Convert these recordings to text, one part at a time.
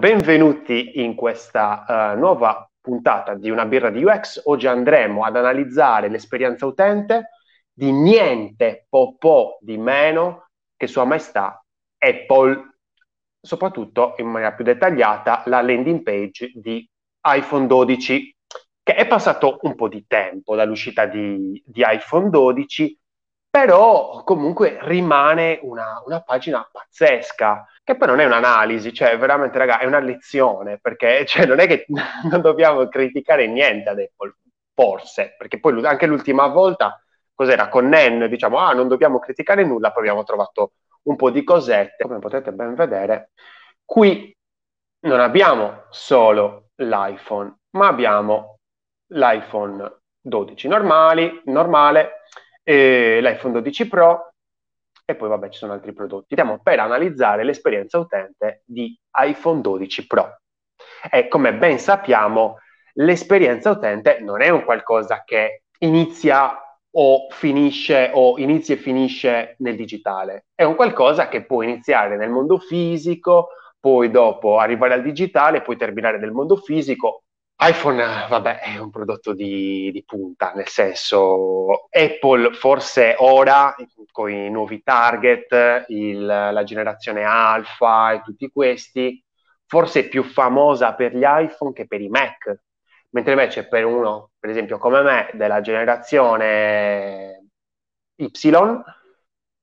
Benvenuti in questa uh, nuova puntata di una birra di UX. Oggi andremo ad analizzare l'esperienza utente di niente po' po' di meno che Sua Maestà Apple, soprattutto in maniera più dettagliata la landing page di iPhone 12, che è passato un po' di tempo dall'uscita di, di iPhone 12, però comunque rimane una, una, pagina pazzesca, che poi non è un'analisi, cioè veramente raga, è una lezione, perché cioè, non è che non dobbiamo criticare niente ad Apple, forse, perché poi anche l'ultima volta, cos'era, con Nen, diciamo, ah, non dobbiamo criticare nulla, poi abbiamo trovato un po' di cosette, come potete ben vedere, qui non abbiamo solo l'iPhone, ma abbiamo l'iPhone 12 normali, normale, e l'iPhone 12 Pro e poi vabbè ci sono altri prodotti. Stiamo per analizzare l'esperienza utente di iPhone 12 Pro. E come ben sappiamo, l'esperienza utente non è un qualcosa che inizia o finisce o inizia e finisce nel digitale. È un qualcosa che può iniziare nel mondo fisico, poi dopo arrivare al digitale, poi terminare nel mondo fisico iPhone, vabbè, è un prodotto di, di, punta, nel senso Apple forse ora con i nuovi target, il, la generazione alfa e tutti questi, forse è più famosa per gli iPhone che per i Mac, mentre invece per uno, per esempio come me, della generazione Y,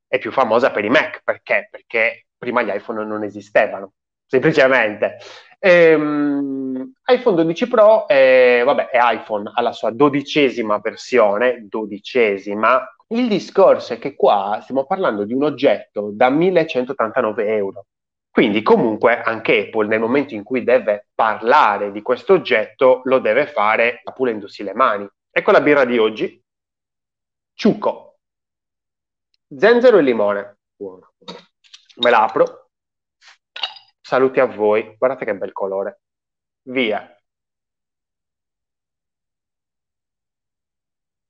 è più famosa per i Mac, perché? Perché prima gli iPhone non esistevano, semplicemente. Ehm, iPhone 12 Pro è, vabbè, è iPhone alla sua dodicesima versione, dodicesima. Il discorso è che qua stiamo parlando di un oggetto da 1189 euro. Quindi comunque anche Apple nel momento in cui deve parlare di questo oggetto lo deve fare pulendosi le mani. Ecco la birra di oggi. Ciucco. Zenzero e limone. Buono. Me la apro Saluti a voi, guardate che bel colore. Via.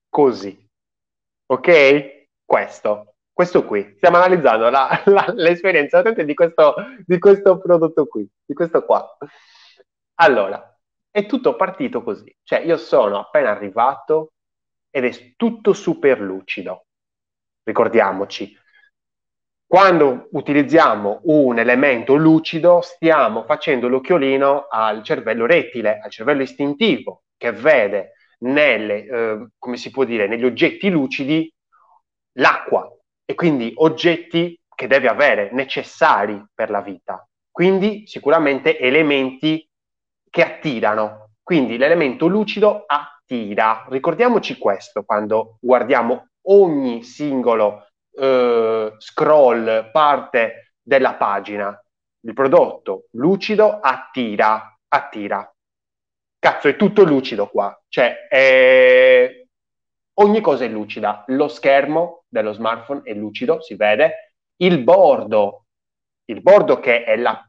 Così. Ok? Questo. Questo qui. Stiamo analizzando la, la, l'esperienza di questo, di questo prodotto qui, di questo qua. Allora, è tutto partito così. Cioè, io sono appena arrivato ed è tutto super lucido. Ricordiamoci, quando utilizziamo un elemento lucido, stiamo facendo l'occhiolino al cervello rettile, al cervello istintivo, che vede nelle, eh, come si può dire, negli oggetti lucidi l'acqua e quindi oggetti che deve avere necessari per la vita. Quindi sicuramente elementi che attirano. Quindi l'elemento lucido attira. Ricordiamoci questo quando guardiamo ogni singolo eh, scroll, parte della pagina. Il prodotto lucido attira, attira. Cazzo, è tutto lucido qua. Cioè, è... ogni cosa è lucida. Lo schermo dello smartphone è lucido, si vede. Il bordo, il bordo che è la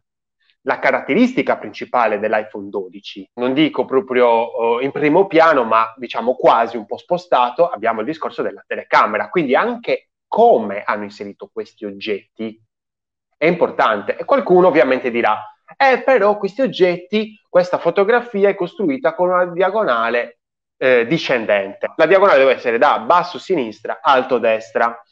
la caratteristica principale dell'iPhone 12. Non dico proprio uh, in primo piano, ma diciamo quasi un po' spostato, abbiamo il discorso della telecamera. Quindi anche come hanno inserito questi oggetti è importante. E qualcuno ovviamente dirà, eh però questi oggetti, questa fotografia è costruita con una diagonale eh, discendente. La diagonale deve essere da basso sinistra, alto destra.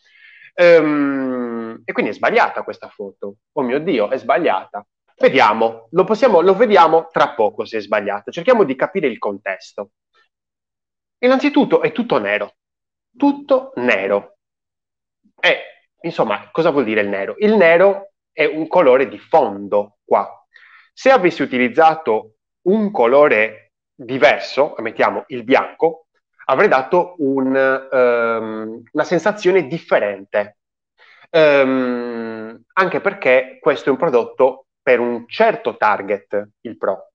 Ehm, e quindi è sbagliata questa foto. Oh mio Dio, è sbagliata. Vediamo, lo, possiamo, lo vediamo tra poco se è sbagliata. Cerchiamo di capire il contesto. Innanzitutto è tutto nero. Tutto nero. E, insomma, cosa vuol dire il nero? Il nero è un colore di fondo qua. Se avessi utilizzato un colore diverso, mettiamo il bianco, avrei dato un, um, una sensazione differente. Um, anche perché questo è un prodotto per un certo target, il Pro.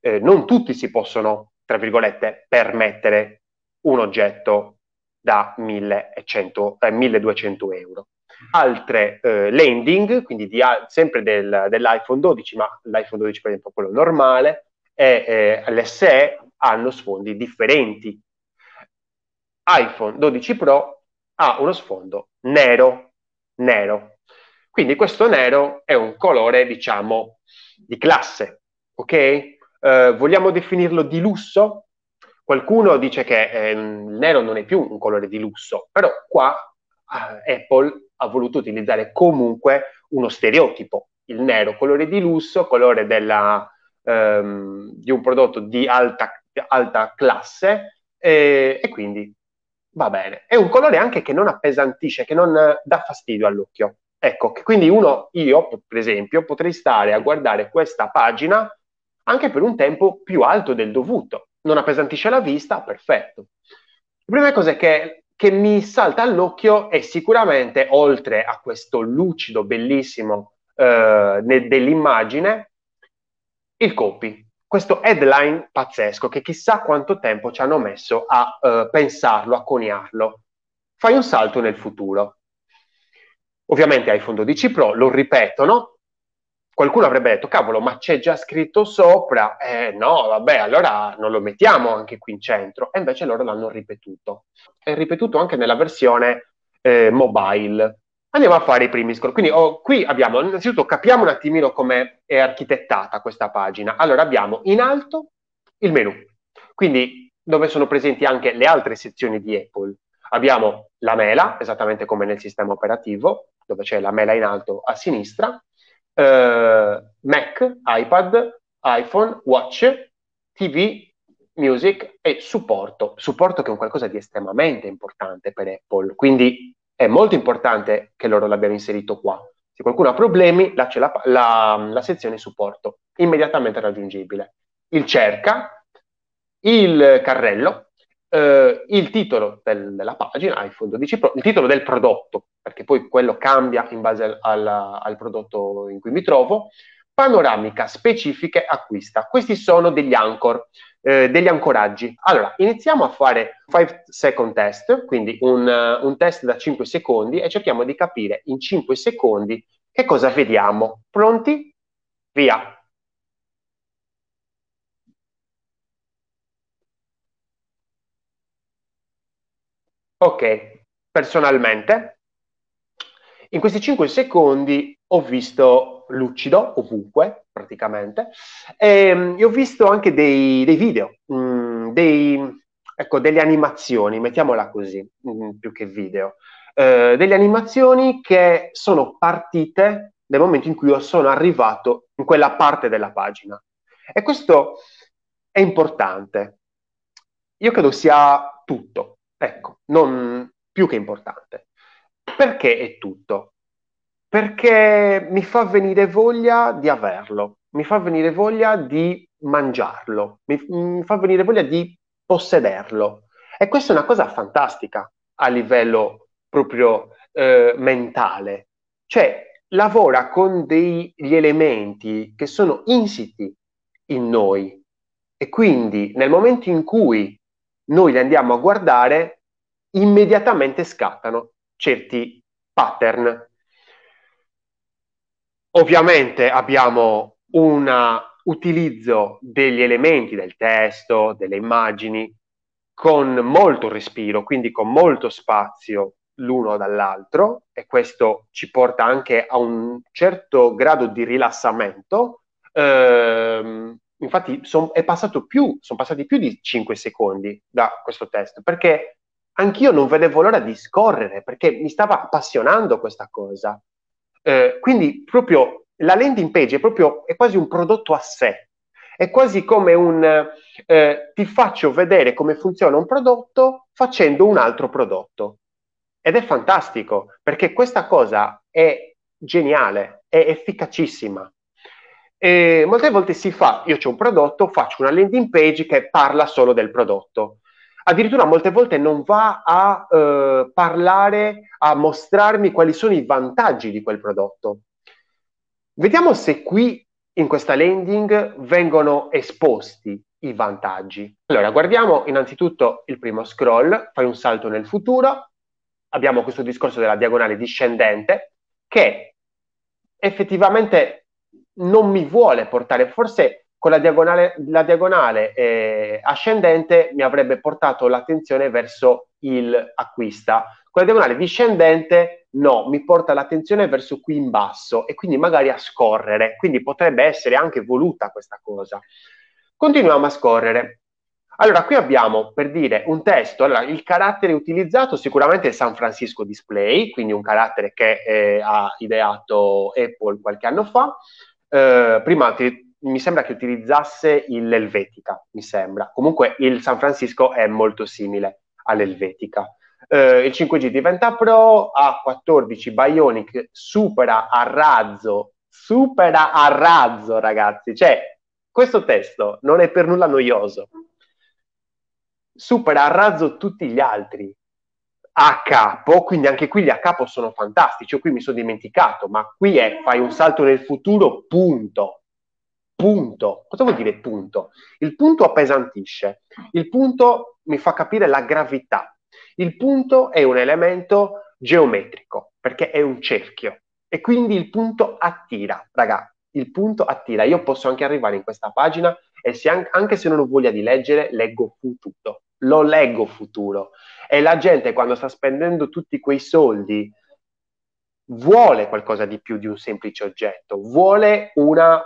Eh, non tutti si possono, tra virgolette, permettere un oggetto da 1100, eh, 1200 euro. Altre eh, landing, quindi di, sempre del, dell'iPhone 12, ma l'iPhone 12 per esempio quello normale, e eh, l'SE hanno sfondi differenti. iPhone 12 Pro ha uno sfondo nero, nero. Quindi questo nero è un colore, diciamo, di classe, ok? Eh, vogliamo definirlo di lusso? Qualcuno dice che eh, il nero non è più un colore di lusso, però qua eh, Apple ha voluto utilizzare comunque uno stereotipo, il nero, colore di lusso, colore della, ehm, di un prodotto di alta, alta classe e, e quindi va bene. È un colore anche che non appesantisce, che non dà fastidio all'occhio. Ecco, quindi uno, io per esempio, potrei stare a guardare questa pagina anche per un tempo più alto del dovuto. Non appesantisce la vista, perfetto. La prima cosa che, che mi salta all'occhio è sicuramente, oltre a questo lucido, bellissimo eh, dell'immagine, il copy. Questo headline pazzesco che chissà quanto tempo ci hanno messo a eh, pensarlo, a coniarlo. Fai un salto nel futuro. Ovviamente iPhone 12 Pro lo ripetono. Qualcuno avrebbe detto, cavolo, ma c'è già scritto sopra. Eh, no, vabbè, allora non lo mettiamo anche qui in centro. E invece loro l'hanno ripetuto. È ripetuto anche nella versione eh, mobile. Andiamo a fare i primi scroll. Quindi oh, qui abbiamo, innanzitutto capiamo un attimino come è architettata questa pagina. Allora abbiamo in alto il menu, quindi dove sono presenti anche le altre sezioni di Apple. Abbiamo la mela, esattamente come nel sistema operativo, dove c'è la mela in alto a sinistra, eh, Mac, iPad, iPhone, Watch, TV, Music e supporto. Supporto che è un qualcosa di estremamente importante per Apple, quindi è molto importante che loro l'abbiano inserito qua. Se qualcuno ha problemi, là c'è la, la, la sezione supporto, immediatamente raggiungibile. Il cerca, il carrello, eh, il titolo del, della pagina, iPhone 12 Pro, il titolo del prodotto, perché poi quello cambia in base al, al, prodotto in cui mi trovo, panoramica specifiche acquista. Questi sono degli anchor eh, degli ancoraggi. Allora, iniziamo a fare 5 second test, quindi un, uh, un test da 5 secondi e cerchiamo di capire in 5 secondi che cosa vediamo. Pronti? Via. Ok, personalmente, in questi 5 secondi ho visto lucido ovunque, praticamente, e, ehm, e ho visto anche dei, dei video, mh, mm, dei, ecco, delle animazioni, mettiamola così, mh, mm, più che video, eh, delle animazioni che sono partite nel momento in cui io sono arrivato in quella parte della pagina. E questo è importante. Io credo sia tutto, ecco, non più che importante. Perché è tutto? Perché mi fa venire voglia di averlo, mi fa venire voglia di mangiarlo, mi, mi fa venire voglia di possederlo. E questa è una cosa fantastica a livello proprio eh, mentale. Cioè, lavora con degli elementi che sono insiti in noi e quindi nel momento in cui noi li andiamo a guardare, immediatamente scattano certi pattern, Ovviamente abbiamo un utilizzo degli elementi del testo, delle immagini, con molto respiro, quindi con molto spazio l'uno dall'altro e questo ci porta anche a un certo grado di rilassamento. Eh, infatti son, è passato più, sono passati più di 5 secondi da questo test perché anch'io non vedevo l'ora di scorrere perché mi stava appassionando questa cosa. Eh, quindi proprio la landing page è proprio è quasi un prodotto a sé, è quasi come un eh, ti faccio vedere come funziona un prodotto facendo un altro prodotto. Ed è fantastico perché questa cosa è geniale, è efficacissima. E molte volte si fa, io ho un prodotto, faccio una landing page che parla solo del prodotto addirittura molte volte non va a eh, parlare, a mostrarmi quali sono i vantaggi di quel prodotto. Vediamo se qui in questa landing vengono esposti i vantaggi. Allora, guardiamo innanzitutto il primo scroll, fai un salto nel futuro, abbiamo questo discorso della diagonale discendente che effettivamente non mi vuole portare, forse con la diagonale, la diagonale eh, ascendente mi avrebbe portato l'attenzione verso il acquista. Quella diagonale discendente no, mi porta l'attenzione verso qui in basso e quindi magari a scorrere, quindi potrebbe essere anche voluta questa cosa. Continuiamo a scorrere. Allora, qui abbiamo per dire un testo, allora, il carattere utilizzato sicuramente è San Francisco Display, quindi un carattere che eh, ha ideato Apple qualche anno fa. Eh, prima ti, mi sembra che utilizzasse l'Elvetica, mi sembra. Comunque il San Francisco è molto simile all'Elvetica. Eh, il 5G diventa Pro, A14 Bionic supera a razzo, supera a razzo ragazzi, cioè questo testo non è per nulla noioso, supera a razzo tutti gli altri a capo, quindi anche qui gli a capo sono fantastici, io qui mi sono dimenticato, ma qui è fai un salto nel futuro, punto. Punto. Cosa vuol dire punto? Il punto appesantisce, il punto mi fa capire la gravità, il punto è un elemento geometrico perché è un cerchio e quindi il punto attira, raga, il punto attira. Io posso anche arrivare in questa pagina e se an- anche se non ho voglia di leggere, leggo futuro. Lo leggo futuro. E la gente quando sta spendendo tutti quei soldi vuole qualcosa di più di un semplice oggetto, vuole una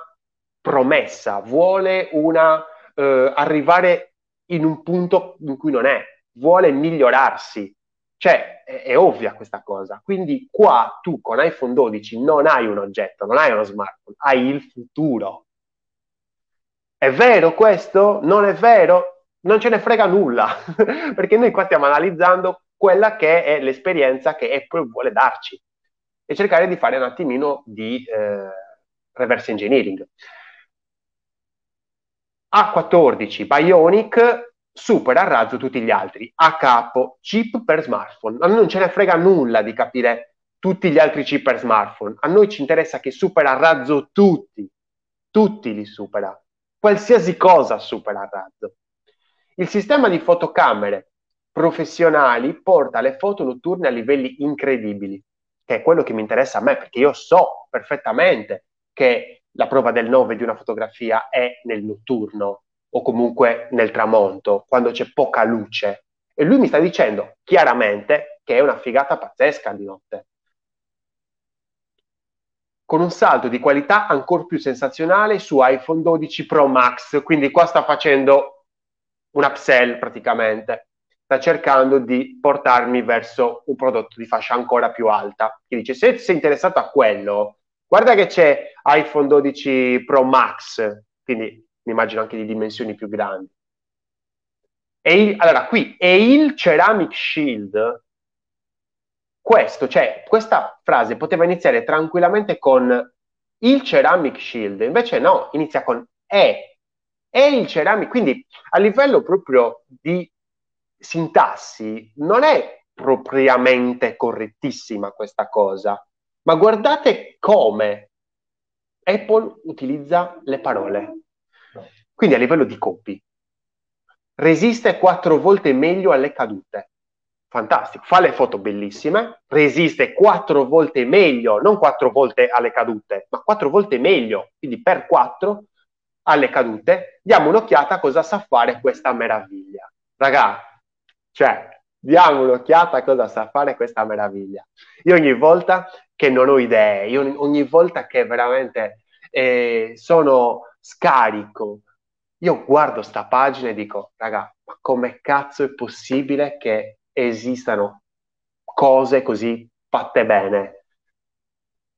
promessa, vuole una eh, arrivare in un punto in cui non è vuole migliorarsi. Cioè, è, è, ovvia questa cosa. Quindi qua tu con iPhone 12 non hai un oggetto, non hai uno smartphone, hai il futuro. È vero questo? Non è vero? Non ce ne frega nulla, perché noi qua stiamo analizzando quella che è l'esperienza che Apple vuole darci e cercare di fare un attimino di eh, reverse engineering. A14 Bionic supera a razzo tutti gli altri, a capo, chip per smartphone. A noi non ce ne frega nulla di capire tutti gli altri chip per smartphone, a noi ci interessa che supera a razzo tutti, tutti li supera, qualsiasi cosa supera a razzo. Il sistema di fotocamere professionali porta le foto notturne a livelli incredibili, che è quello che mi interessa a me, perché io so perfettamente che la prova del 9 di una fotografia è nel notturno, o comunque nel tramonto, quando c'è poca luce. E lui mi sta dicendo chiaramente che è una figata pazzesca di notte. Con un salto di qualità ancora più sensazionale su iPhone 12 Pro Max, quindi qua sta facendo un upsell praticamente, sta cercando di portarmi verso un prodotto di fascia ancora più alta. Che dice, se sei interessato a quello, guarda che c'è iPhone 12 Pro Max, quindi mi immagino anche di dimensioni più grandi. E il, allora, qui è il ceramic shield. Questo, cioè, questa frase poteva iniziare tranquillamente con il ceramic shield, invece no, inizia con è. È il ceramic, quindi a livello proprio di sintassi non è propriamente correttissima questa cosa, ma guardate come Apple utilizza le parole. Quindi a livello di copy, resiste quattro volte meglio alle cadute. Fantastico, fa le foto bellissime, resiste quattro volte meglio, non quattro volte alle cadute, ma quattro volte meglio, quindi per quattro alle cadute. Diamo un'occhiata a cosa sa fare questa meraviglia. Ragazzi, cioè, diamo un'occhiata a cosa sa fare questa meraviglia. Io ogni volta che non ho idee, io ogni volta che veramente eh, sono scarico, io guardo sta pagina e dico, raga, ma come cazzo è possibile che esistano cose così fatte bene?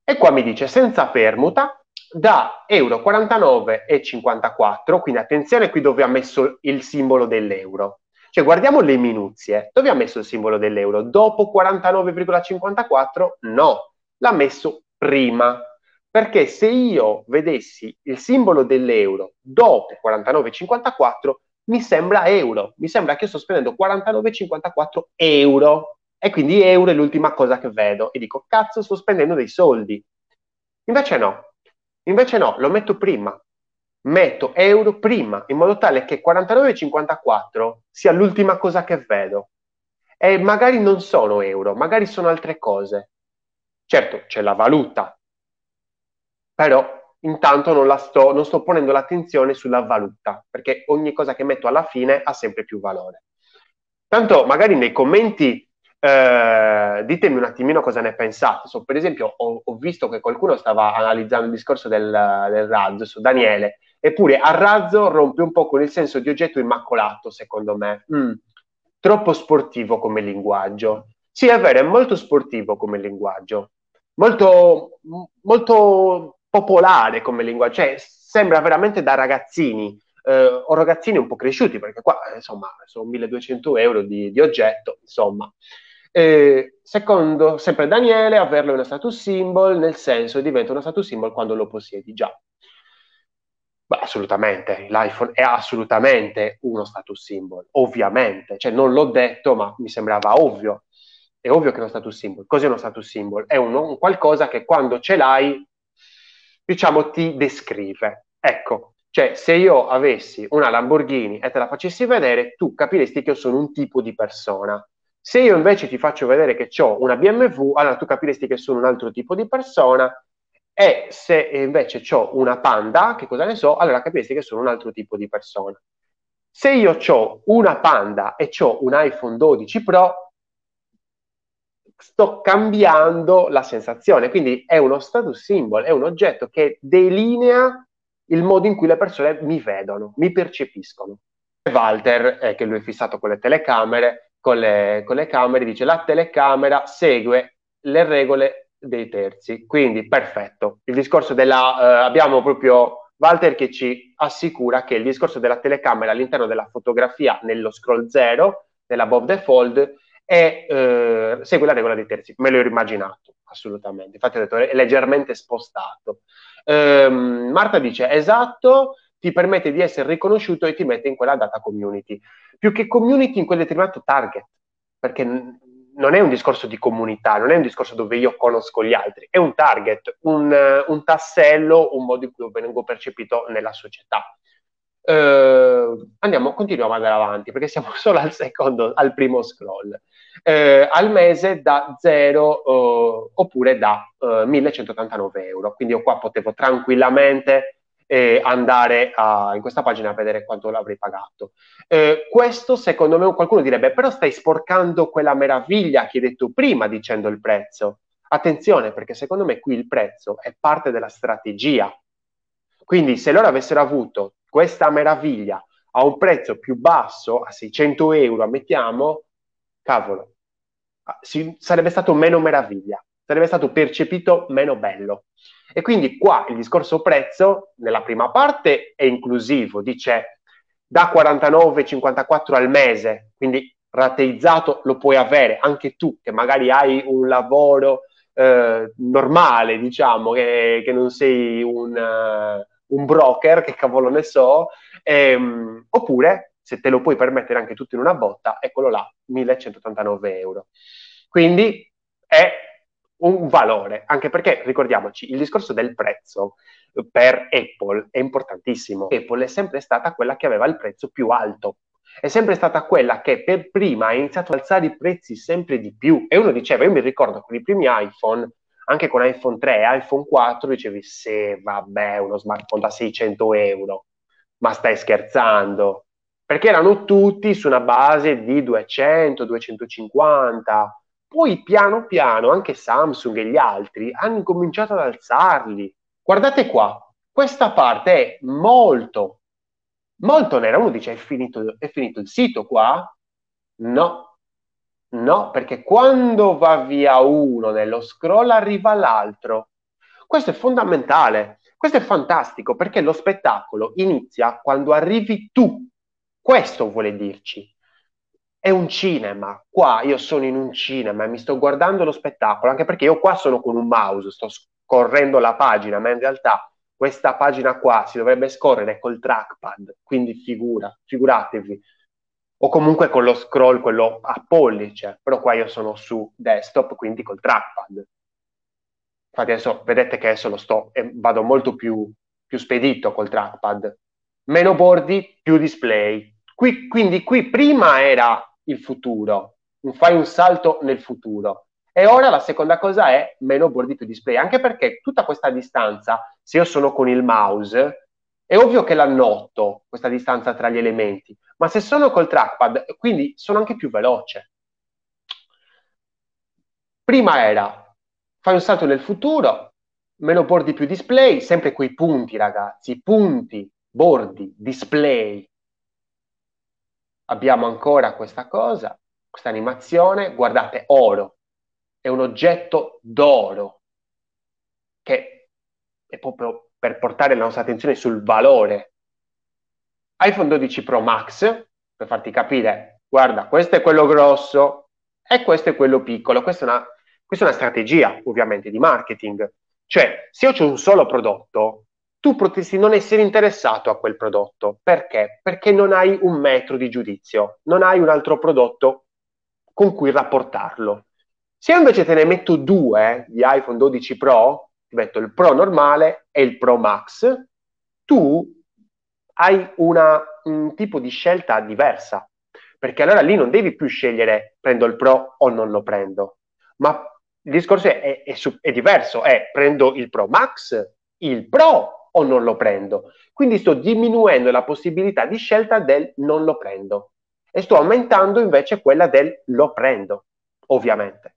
E qua mi dice senza permuta da euro 49,54, quindi attenzione qui dove ha messo il simbolo dell'euro. Cioè guardiamo le minuzie, dove ha messo il simbolo dell'euro? Dopo 49,54? No, l'ha messo prima perché se io vedessi il simbolo dell'euro dopo 49,54 mi sembra euro, mi sembra che sto spendendo 49,54 euro e quindi euro è l'ultima cosa che vedo e dico cazzo sto spendendo dei soldi. Invece no, invece no, lo metto prima, metto euro prima in modo tale che 49,54 sia l'ultima cosa che vedo. E magari non sono euro, magari sono altre cose. Certo, c'è la valuta, però intanto non, sto, non sto ponendo l'attenzione sulla valuta, perché ogni cosa che metto alla fine ha sempre più valore. Tanto magari nei commenti Eh, ditemi un attimino cosa ne pensate. So, per esempio, ho, ho, visto che qualcuno stava analizzando il discorso del, del razzo, su Daniele, eppure a razzo rompe un po' con il senso di oggetto immacolato, secondo me. Mm, troppo sportivo come linguaggio. Sì, è vero, è molto sportivo come linguaggio, molto, molto popolare come linguaggio, cioè sembra veramente da ragazzini, eh, o ragazzini un po' cresciuti, perché qua insomma sono 1200 euro di, di oggetto, insomma. Eh, secondo sempre Daniele, averlo è uno status symbol, nel senso diventa uno status symbol quando lo possiedi già. Beh, assolutamente, l'iPhone è assolutamente uno status symbol, ovviamente, cioè non l'ho detto, ma mi sembrava ovvio. È ovvio che è uno status symbol. Cos'è uno status symbol? È uno, un qualcosa che quando ce l'hai, diciamo, ti descrive. Ecco, cioè se io avessi una Lamborghini e te la facessi vedere, tu capiresti che io sono un tipo di persona. Se io invece ti faccio vedere che ho una BMW, allora tu capiresti che sono un altro tipo di persona e se invece ho una Panda, che cosa ne so, allora capiresti che sono un altro tipo di persona. Se io ho una Panda e ho un iPhone 12 Pro, sto cambiando la sensazione, quindi è uno status symbol, è un oggetto che delinea il modo in cui le persone mi vedono, mi percepiscono. Walter, eh, che lui è fissato con le telecamere, con le, con le camere, dice la telecamera segue le regole dei terzi. Quindi perfetto. Il discorso della eh, abbiamo proprio Walter che ci assicura che il discorso della telecamera all'interno della fotografia nello scroll zero, nell'above the fold, è, eh, segue la regola dei terzi. Me l'ho immaginato, assolutamente. Infatti ho detto è leggermente spostato. Um, Marta dice esatto, ti permette di essere riconosciuto e ti mette in quella data community. Più che community in quel determinato target, perché non è un discorso di comunità, non è un discorso dove io conosco gli altri, è un target, un, un tassello, un modo in cui vengo percepito nella società. Uh, andiamo, continuiamo ad andare avanti perché siamo solo al secondo, al primo scroll. Uh, al mese da 0 uh, oppure da 1189 euro. Quindi io qua potevo tranquillamente e andare a, in questa pagina a vedere quanto l'avrei pagato. Eh, questo secondo me qualcuno direbbe, però stai sporcando quella meraviglia che hai detto prima dicendo il prezzo. Attenzione perché secondo me qui il prezzo è parte della strategia. Quindi se loro avessero avuto questa meraviglia a un prezzo più basso, a 600 euro, mettiamo, cavolo, si, sarebbe stato meno meraviglia, sarebbe stato percepito meno bello. E quindi qua il discorso prezzo, nella prima parte, è inclusivo, dice da 49,54 al mese, quindi rateizzato lo puoi avere anche tu che magari hai un lavoro eh, normale, diciamo, che, che, non sei un, uh, un, broker, che cavolo ne so, ehm, oppure se te lo puoi permettere anche tutto in una botta, eccolo là, 1189 euro. Quindi è un valore, anche perché ricordiamoci, il discorso del prezzo per Apple è importantissimo. Apple è sempre stata quella che aveva il prezzo più alto, è sempre stata quella che per prima ha iniziato ad alzare i prezzi sempre di più. E uno diceva, io mi ricordo con i primi iPhone, anche con iPhone 3 iPhone 4, dicevi, sì, vabbè, uno smartphone da 600 euro, ma stai scherzando? Perché erano tutti su una base di 200, 250 poi piano piano anche Samsung e gli altri hanno cominciato ad alzarli. Guardate qua, questa parte è molto, molto nera. Uno dice è finito, è finito il sito qua? No, no, perché quando va via uno nello scroll arriva l'altro. Questo è fondamentale, questo è fantastico perché lo spettacolo inizia quando arrivi tu. Questo vuole dirci è un cinema. Qua io sono in un cinema e mi sto guardando lo spettacolo, anche perché io qua sono con un mouse, sto scorrendo la pagina, ma in realtà questa pagina qua si dovrebbe scorrere col trackpad, quindi figura, figuratevi. O comunque con lo scroll, quello a pollice, però qua io sono su desktop, quindi col trackpad. Infatti adesso vedete che adesso lo sto e vado molto più, più spedito col trackpad. Meno bordi, più display. Qui, quindi qui prima era il futuro, fai un salto nel futuro. E ora la seconda cosa è meno bordi più display, anche perché tutta questa distanza, se io sono con il mouse, è ovvio che la noto, questa distanza tra gli elementi, ma se sono col trackpad, quindi sono anche più veloce. Prima era, fai un salto nel futuro, meno bordi più display, sempre quei punti ragazzi, punti, bordi, display. Abbiamo ancora questa cosa, questa animazione, guardate, oro, è un oggetto d'oro che è proprio per portare la nostra attenzione sul valore. iPhone 12 Pro Max, per farti capire, guarda, questo è quello grosso e questo è quello piccolo. Questa è una, questa è una strategia, ovviamente, di marketing. Cioè, se io ho un solo prodotto, tu potresti non essere interessato a quel prodotto. Perché? Perché non hai un metro di giudizio, non hai un altro prodotto con cui rapportarlo. Se io invece te ne metto due di iPhone 12 Pro, ti metto il Pro normale e il Pro Max, tu hai una, un tipo di scelta diversa, perché allora lì non devi più scegliere prendo il Pro o non lo prendo, ma il discorso è, è, è, è diverso, è prendo il Pro Max, il Pro o non lo prendo. Quindi sto diminuendo la possibilità di scelta del non lo prendo e sto aumentando invece quella del lo prendo, ovviamente.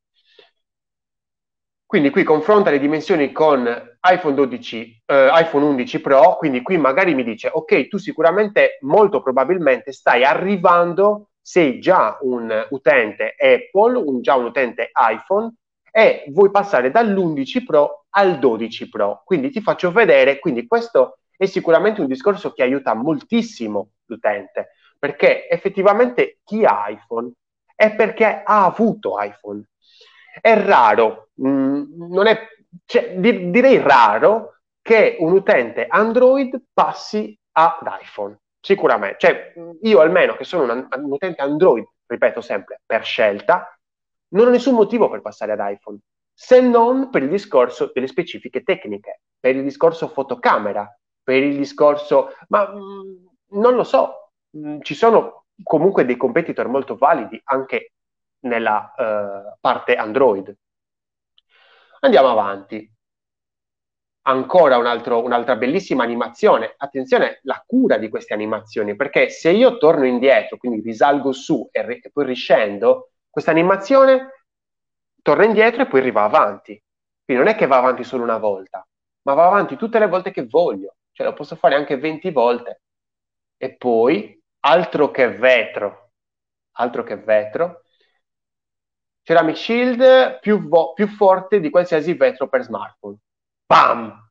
Quindi qui confronta le dimensioni con iPhone 12, eh, iPhone 11 Pro, quindi qui magari mi dice, ok, tu sicuramente, molto probabilmente stai arrivando, sei già un utente Apple, un, già un utente iPhone e vuoi passare dall'11 Pro al 12 Pro. Quindi ti faccio vedere, quindi questo è sicuramente un discorso che aiuta moltissimo l'utente, perché effettivamente chi ha iPhone è perché ha avuto iPhone è raro, mh, mm, non è, cioè, di, direi raro che un utente Android passi ad iPhone, sicuramente. Cioè, io almeno che sono un, un utente Android, ripeto sempre, per scelta, non ho nessun motivo per passare ad iPhone, se non per il discorso delle specifiche tecniche, per il discorso fotocamera, per il discorso, ma mh, mm, non lo so, mh, mm, ci sono comunque dei competitor molto validi anche nella uh, parte Android. Andiamo avanti. Ancora un altro, un'altra bellissima animazione. Attenzione, la cura di queste animazioni, perché se io torno indietro, quindi risalgo su e, ri- e poi riscendo, questa animazione torna indietro e poi arriva avanti. Quindi non è che va avanti solo una volta, ma va avanti tutte le volte che voglio. Cioè lo posso fare anche 20 volte. E poi, altro che vetro, altro che vetro, Ceramic Shield più, vo- più forte di qualsiasi vetro per smartphone. Bam!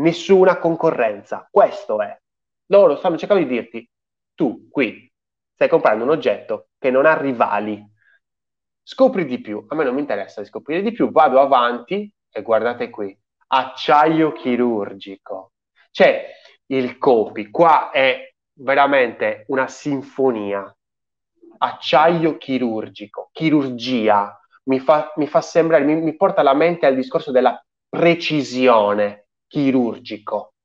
Nessuna concorrenza. Questo è. Loro stanno cercando di dirti, tu qui stai comprando un oggetto che non ha rivali. Scopri di più. A me non mi interessa di scoprire di più. Vado avanti e guardate qui. Acciaio chirurgico. Cioè, il copy qua è veramente una sinfonia acciaio chirurgico, chirurgia, mi fa, mi fa sembrare, mi, mi porta alla mente al discorso della precisione chirurgico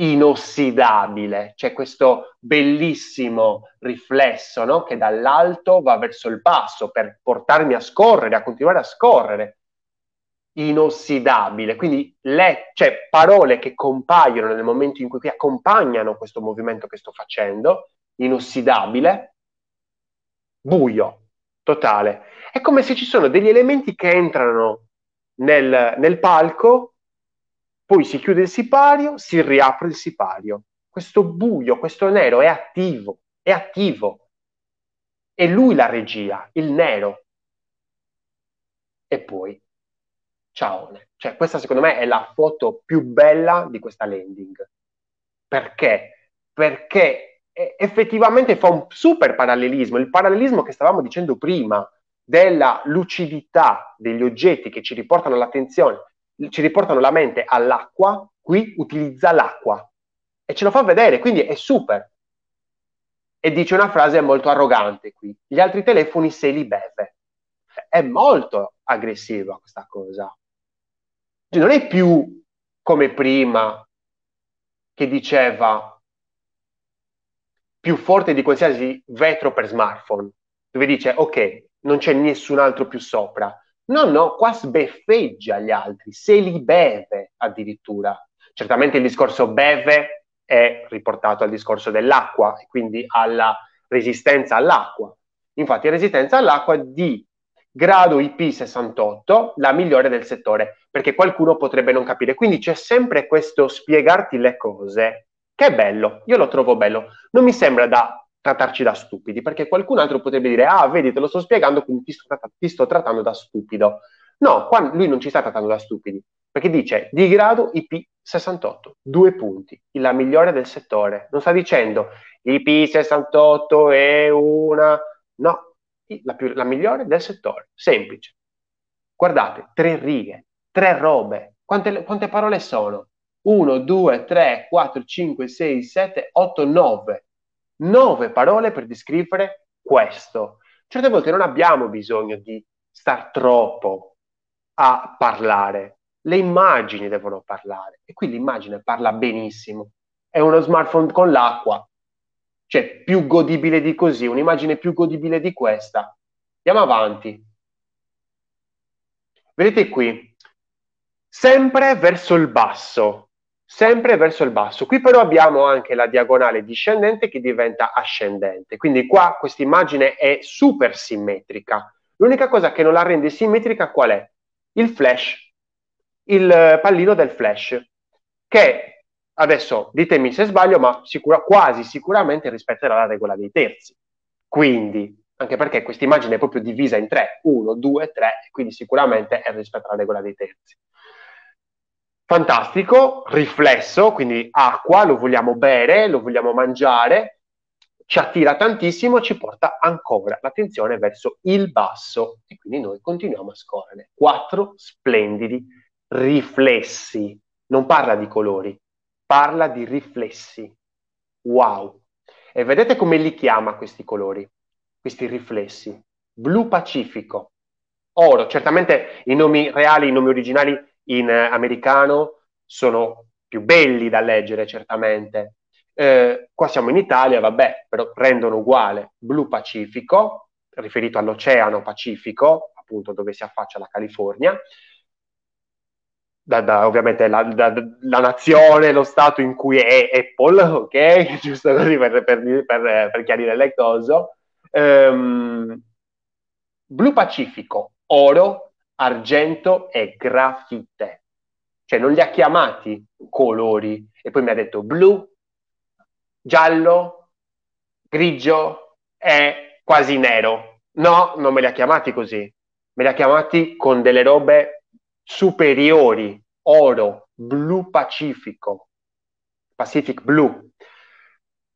inossidabile, c'è questo bellissimo riflesso no? che dall'alto va verso il basso per portarmi a scorrere, a continuare a scorrere. Inossidabile, quindi le, cioè, parole che compaiono nel momento in cui accompagnano questo movimento che sto facendo inossidabile, buio, totale. È come se ci sono degli elementi che entrano nel, nel palco, poi si chiude il sipario, si riapre il sipario. Questo buio, questo nero è attivo, è attivo. È lui la regia, il nero. E poi, ciao. Cioè, questa secondo me è la foto più bella di questa landing. Perché? Perché effettivamente fa un super parallelismo, il parallelismo che stavamo dicendo prima della lucidità degli oggetti che ci riportano l'attenzione, ci riportano la mente all'acqua, qui utilizza l'acqua e ce lo fa vedere, quindi è super. E dice una frase molto arrogante qui, gli altri telefoni se li beve. È molto aggressiva questa cosa. Cioè, non è più come prima che diceva più forte di qualsiasi vetro per smartphone, dove dice ok, non c'è nessun altro più sopra. No, no, qua sbeffeggia gli altri, se li beve addirittura. Certamente il discorso beve è riportato al discorso dell'acqua quindi alla resistenza all'acqua. Infatti, resistenza all'acqua di grado IP68, la migliore del settore, perché qualcuno potrebbe non capire. Quindi c'è sempre questo spiegarti le cose, che è bello, io lo trovo bello. Non mi sembra da trattarci da stupidi, perché qualcun altro potrebbe dire, ah, vedi, te lo sto spiegando, quindi ti sto, tratt- ti sto trattando da stupido. No, qua lui non ci sta trattando da stupidi, perché dice di grado IP68, due punti, la migliore del settore. Non sta dicendo IP68 è una... No, la, più, la migliore del settore, semplice. Guardate, tre righe, tre robe. Quante, quante parole sono? 1, 2, 3, 4, 5, 6, 7, 8, 9. 9 parole per descrivere questo. Certe volte non abbiamo bisogno di star troppo a parlare. Le immagini devono parlare e qui l'immagine parla benissimo. È uno smartphone con l'acqua, cioè più godibile di così, un'immagine più godibile di questa. Andiamo avanti. Vedete qui, sempre verso il basso, sempre verso il basso. Qui però abbiamo anche la diagonale discendente che diventa ascendente. Quindi qua questa immagine è super simmetrica. L'unica cosa che non la rende simmetrica qual è? Il flash, il pallino del flash, che Adesso ditemi se sbaglio, ma sicura, quasi sicuramente rispetterà la regola dei terzi. Quindi, anche perché questa immagine è proprio divisa in tre, uno, due, tre, quindi sicuramente è rispetto alla regola dei terzi. Fantastico, riflesso, quindi acqua, lo vogliamo bere, lo vogliamo mangiare, ci attira tantissimo, ci porta ancora l'attenzione verso il basso e quindi noi continuiamo a scorrere. Quattro splendidi riflessi, non parla di colori, parla di riflessi. Wow! E vedete come li chiama questi colori, questi riflessi? Blu pacifico, oro. Certamente i nomi reali, i nomi originali in eh, americano sono più belli da leggere, certamente. Eh, qua siamo in Italia, vabbè, però rendono uguale. Blu pacifico, riferito all'Oceano Pacifico, appunto dove si affaccia la California da, da, ovviamente la, da, la, nazione, lo stato in cui è Apple, ok? Giusto così per, per, per, per chiarire le cose. Um, blu Pacifico, oro, argento e grafite. Cioè non li ha chiamati colori. E poi mi ha detto blu, giallo, grigio e quasi nero. No, non me li ha chiamati così. Me li ha chiamati con delle robe superiori, oro, blu pacifico, Pacific Blue,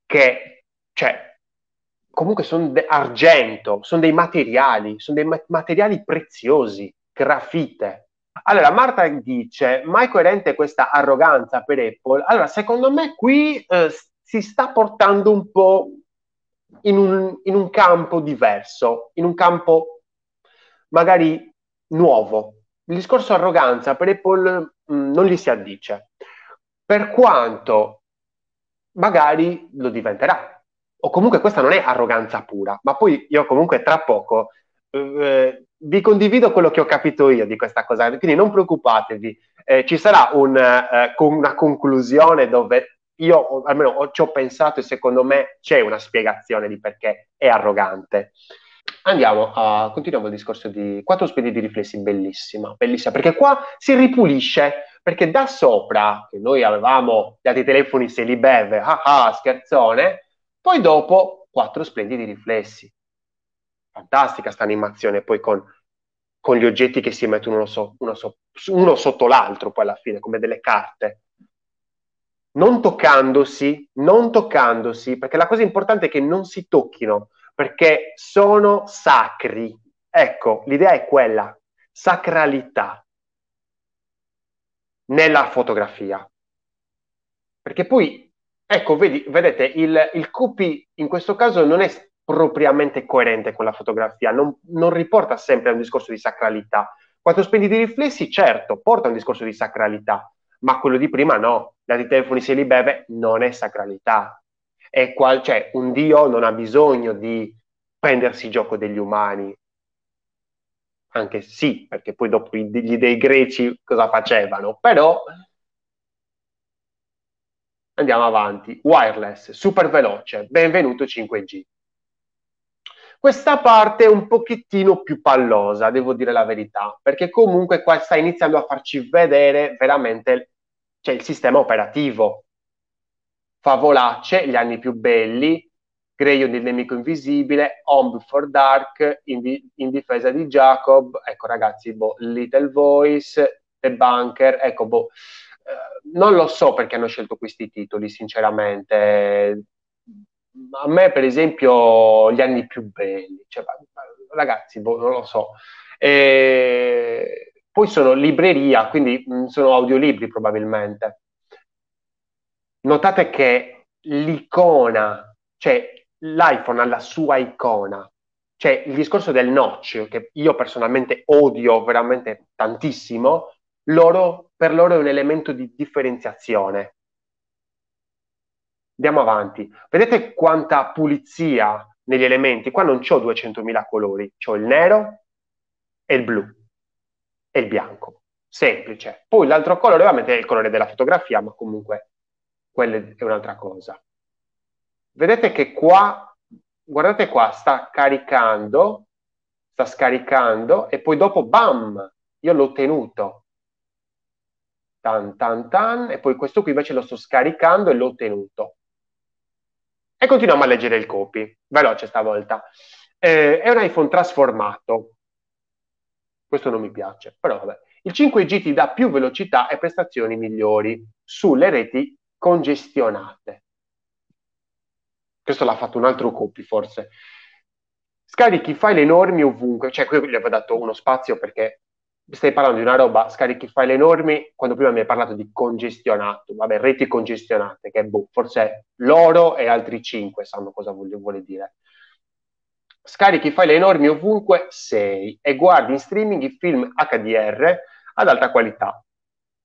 che cioè, comunque sono de- argento, sono dei materiali, sono dei ma- materiali preziosi, grafite. Allora, Marta dice, ma è coerente questa arroganza per Apple? Allora, secondo me qui eh, si sta portando un po' in un, in un campo diverso, in un campo magari nuovo, il discorso arroganza per Apple mh, mm, non gli si addice, per quanto magari lo diventerà. O comunque questa non è arroganza pura, ma poi io comunque tra poco eh, vi condivido quello che ho capito io di questa cosa, quindi non preoccupatevi, eh, ci sarà un, eh, una conclusione dove io almeno ci ho pensato e secondo me c'è una spiegazione di perché è arrogante. Andiamo a continuiamo il discorso di quattro spedi di riflessi, bellissima, bellissima, perché qua si ripulisce, perché da sopra, che noi avevamo dati i telefoni se li beve, ah ah, scherzone, poi dopo quattro splendidi riflessi. Fantastica sta animazione, poi con, con gli oggetti che si mettono uno, so, uno, so, uno sotto l'altro, poi alla fine, come delle carte non toccandosi, non toccandosi, perché la cosa importante è che non si tocchino, perché sono sacri. Ecco, l'idea è quella, sacralità nella fotografia. Perché poi, ecco, vedi, vedete, il, il copy in questo caso non è propriamente coerente con la fotografia, non, non riporta sempre a un discorso di sacralità. Quattro splendidi riflessi, certo, porta a un discorso di sacralità, ma quello di prima no. Dati telefoni se li beve non è sacralità, è qual- cioè, un Dio non ha bisogno di prendersi gioco degli umani, anche sì, perché poi dopo gli dei greci cosa facevano, però andiamo avanti. Wireless, super veloce, benvenuto 5G. Questa parte è un pochettino più pallosa, devo dire la verità, perché comunque qua sta iniziando a farci vedere veramente cioè, il sistema operativo. Favolacce, gli anni più belli, Greyon il nemico invisibile, Home Before Dark, in, di- in, difesa di Jacob, ecco ragazzi, boh, Little Voice, The Bunker, ecco, boh, eh, non lo so perché hanno scelto questi titoli, sinceramente a me per esempio gli anni più belli, cioè, ragazzi, boh, non lo so. E poi sono libreria, quindi mm, sono audiolibri probabilmente. Notate che l'icona, cioè l'iPhone ha la sua icona, cioè il discorso del notch, che io personalmente odio veramente tantissimo, loro, per loro è un elemento di differenziazione. Andiamo avanti. Vedete quanta pulizia negli elementi? Qua non ho 200.000 colori, ho il nero e il blu e il bianco. Semplice. Poi l'altro colore ovviamente è il colore della fotografia, ma comunque quella è un'altra cosa. Vedete che qua, guardate qua, sta caricando, sta scaricando e poi dopo, bam, io l'ho ottenuto. Tan, tan, tan, e poi questo qui invece lo sto scaricando e l'ho ottenuto e continuiamo a leggere il copy, veloce stavolta. Eh, è un iPhone trasformato, questo non mi piace, però vabbè. Il 5G ti dà più velocità e prestazioni migliori sulle reti congestionate. Questo l'ha fatto un altro copy forse. Scarichi file enormi ovunque, cioè qui gli avevo dato uno spazio perché stai parlando di una roba, scarichi file enormi, quando prima mi hai parlato di congestionato, vabbè, reti congestionate, che boh, forse loro e altri cinque sanno cosa vuole, vuole dire. Scarichi file enormi ovunque sei e guardi in streaming i film HDR ad alta qualità,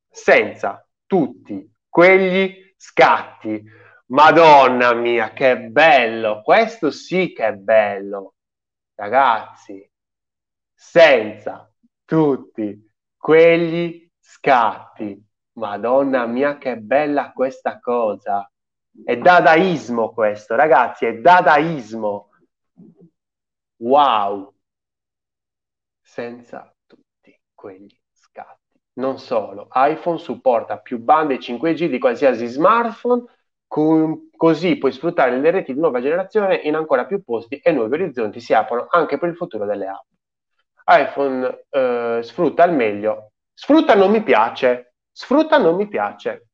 senza tutti quegli scatti. Madonna mia, che bello! Questo sì che è bello, ragazzi. Senza tutti quegli scatti. Madonna mia, che bella questa cosa! È dadaismo questo, ragazzi, è dadaismo. Wow! Senza tutti quegli scatti. Non solo, iPhone supporta più bande 5G di qualsiasi smartphone, con, così puoi sfruttare le reti di nuova generazione in ancora più posti e nuovi orizzonti si aprono anche per il futuro delle app iPhone eh, sfrutta al meglio. Sfrutta non mi piace, sfrutta non mi piace.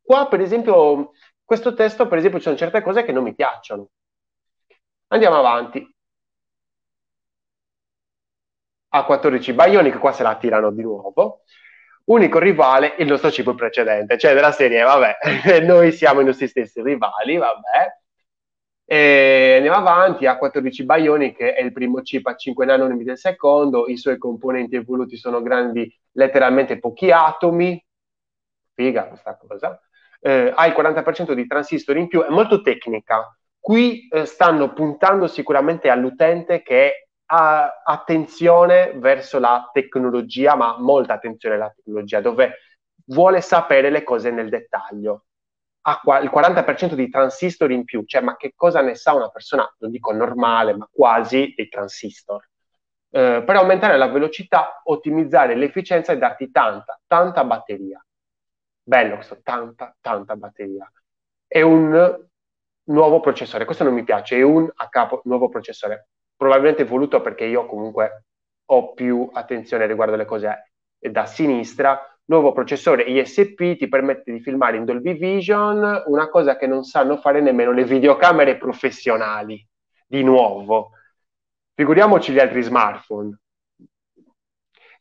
Qua, per esempio, questo testo, per esempio, ci sono certe cose che non mi piacciono. Andiamo avanti. A14 Bionic, qua se la tirano di nuovo. Unico rivale, il nostro cibo precedente, cioè della serie, vabbè, noi siamo i nostri stessi rivali, vabbè. E andiamo avanti, A14 Bionic è il primo chip a 5 nanometri del secondo, i suoi componenti evoluti sono grandi, letteralmente pochi atomi, figa questa cosa, eh, ha il 40% di transistor in più, è molto tecnica. Qui eh, stanno puntando sicuramente all'utente che ha attenzione verso la tecnologia, ma molta attenzione alla tecnologia, dove vuole sapere le cose nel dettaglio ha il 40% di transistor in più, cioè ma che cosa ne sa una persona, non dico normale, ma quasi dei transistor. Eh, per aumentare la velocità, ottimizzare l'efficienza e darti tanta, tanta batteria. Bello questo, tanta, tanta batteria. È un nuovo processore, questo non mi piace, è un a capo nuovo processore, probabilmente voluto perché io comunque ho più attenzione riguardo alle cose da sinistra, nuovo processore ISP ti permette di filmare in Dolby Vision, una cosa che non sanno fare nemmeno le videocamere professionali, di nuovo. Figuriamoci gli altri smartphone.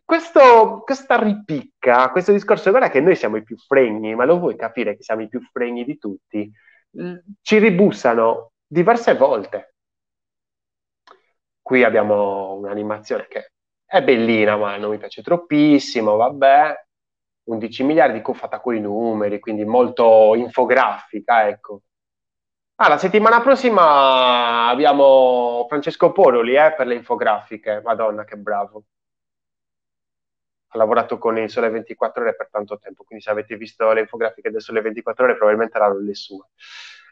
Questo, questa ripicca, questo discorso, guarda che noi siamo i più fregni, ma lo vuoi capire che siamo i più fregni di tutti? Ci ribussano diverse volte. Qui abbiamo un'animazione che è bellina, ma non mi piace troppissimo, vabbè 11 miliardi fatta con i numeri, quindi molto infografica, ecco. Ah, la settimana prossima abbiamo Francesco Poroli eh, per le infografiche, madonna che bravo. Ha lavorato con il Sole 24 Ore per tanto tempo, quindi se avete visto le infografiche del Sole 24 Ore probabilmente erano le sue.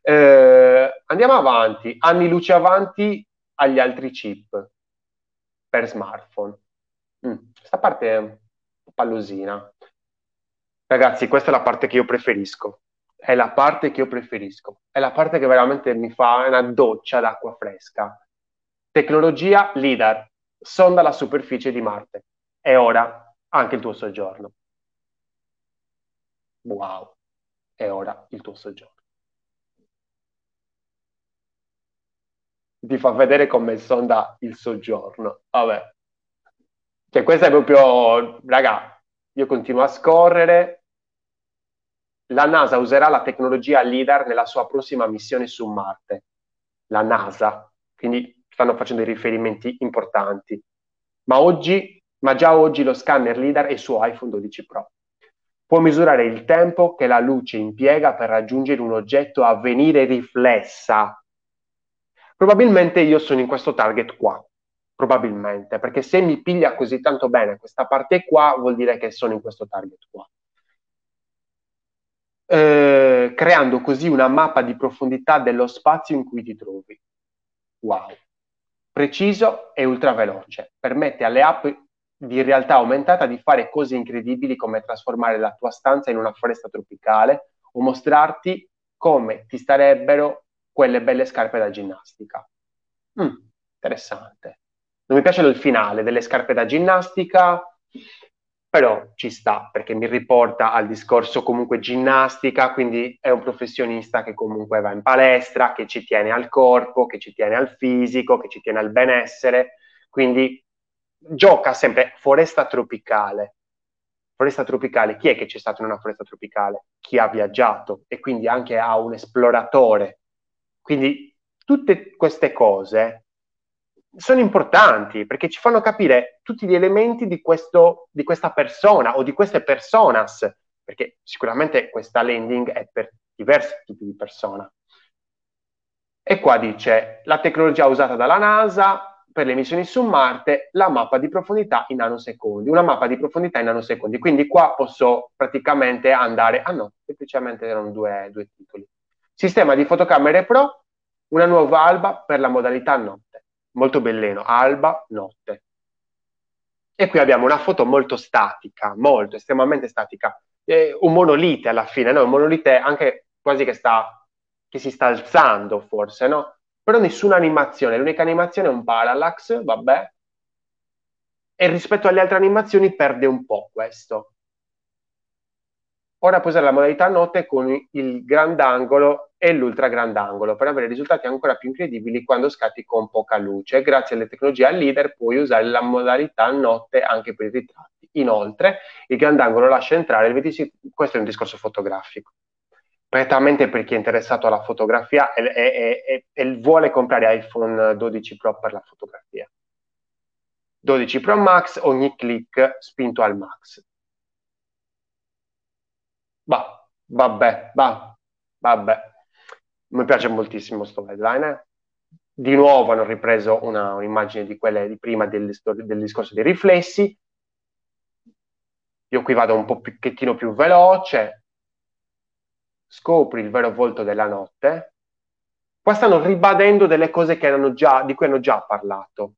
Eh, andiamo avanti, anni luce avanti agli altri chip per smartphone. Mm, parte è un po' pallosina. Ragazzi, questa è la parte che io preferisco. È la parte che io preferisco. È la parte che veramente mi fa una doccia d'acqua fresca. Tecnologia LIDAR, sonda la superficie di Marte. E ora anche il tuo soggiorno. Wow, è ora il tuo soggiorno. Ti fa vedere come sonda il soggiorno. Vabbè. Cioè, questa è proprio, raga, io continuo a scorrere. La NASA userà la tecnologia LIDAR nella sua prossima missione su Marte. La NASA. Quindi stanno facendo dei riferimenti importanti. Ma oggi, ma già oggi lo scanner LIDAR è su iPhone 12 Pro. Può misurare il tempo che la luce impiega per raggiungere un oggetto a venire riflessa. Probabilmente io sono in questo target qua probabilmente, perché se mi piglia così tanto bene questa parte qua, vuol dire che sono in questo target qua. Eh, creando così una mappa di profondità dello spazio in cui ti trovi. Wow. Preciso e ultraveloce. Permette alle app di realtà aumentata di fare cose incredibili come trasformare la tua stanza in una foresta tropicale o mostrarti come ti starebbero quelle belle scarpe da ginnastica. Mm, interessante. Non mi piace il finale delle scarpe da ginnastica, però ci sta perché mi riporta al discorso comunque ginnastica, quindi è un professionista che comunque va in palestra, che ci tiene al corpo, che ci tiene al fisico, che ci tiene al benessere, quindi gioca sempre foresta tropicale. Foresta tropicale, chi è che c'è stato in una foresta tropicale? Chi ha viaggiato e quindi anche ha un esploratore. Quindi tutte queste cose sono importanti perché ci fanno capire tutti gli elementi di, questo, di questa persona o di queste personas, perché sicuramente questa landing è per diversi tipi di persona. E qua dice la tecnologia usata dalla NASA per le missioni su Marte, la mappa di profondità in nanosecondi, una mappa di profondità in nanosecondi. Quindi qua posso praticamente andare, ah no, semplicemente erano due, due titoli. Sistema di fotocamere Pro, una nuova alba per la modalità notte molto belleno, alba, notte. E qui abbiamo una foto molto statica, molto, estremamente statica, eh, un monolite alla fine, no? Un monolite anche quasi che, sta, che si sta alzando forse, no? Però nessuna animazione, l'unica animazione è un parallax, vabbè, e rispetto alle altre animazioni perde un po' questo. Ora puoi usare la modalità notte con il grandangolo e l'ultra grandangolo per avere risultati ancora più incredibili quando scatti con poca luce. Grazie alle tecnologie al leader puoi usare la modalità notte anche per i ritratti. Inoltre, il grandangolo lascia entrare il 25... Questo è un discorso fotografico. Prettamente per chi è interessato alla fotografia e, e, e, e vuole comprare iPhone 12 Pro per la fotografia. 12 Pro Max, ogni click spinto al max. Bah, vabbè, bah, vabbè. Mi piace moltissimo questo headline. Di nuovo hanno ripreso una, un'immagine di quelle di prima del, del discorso dei riflessi. Io qui vado un pochettino più veloce. Scopri il vero volto della notte. Qua stanno ribadendo delle cose già, di cui hanno già parlato.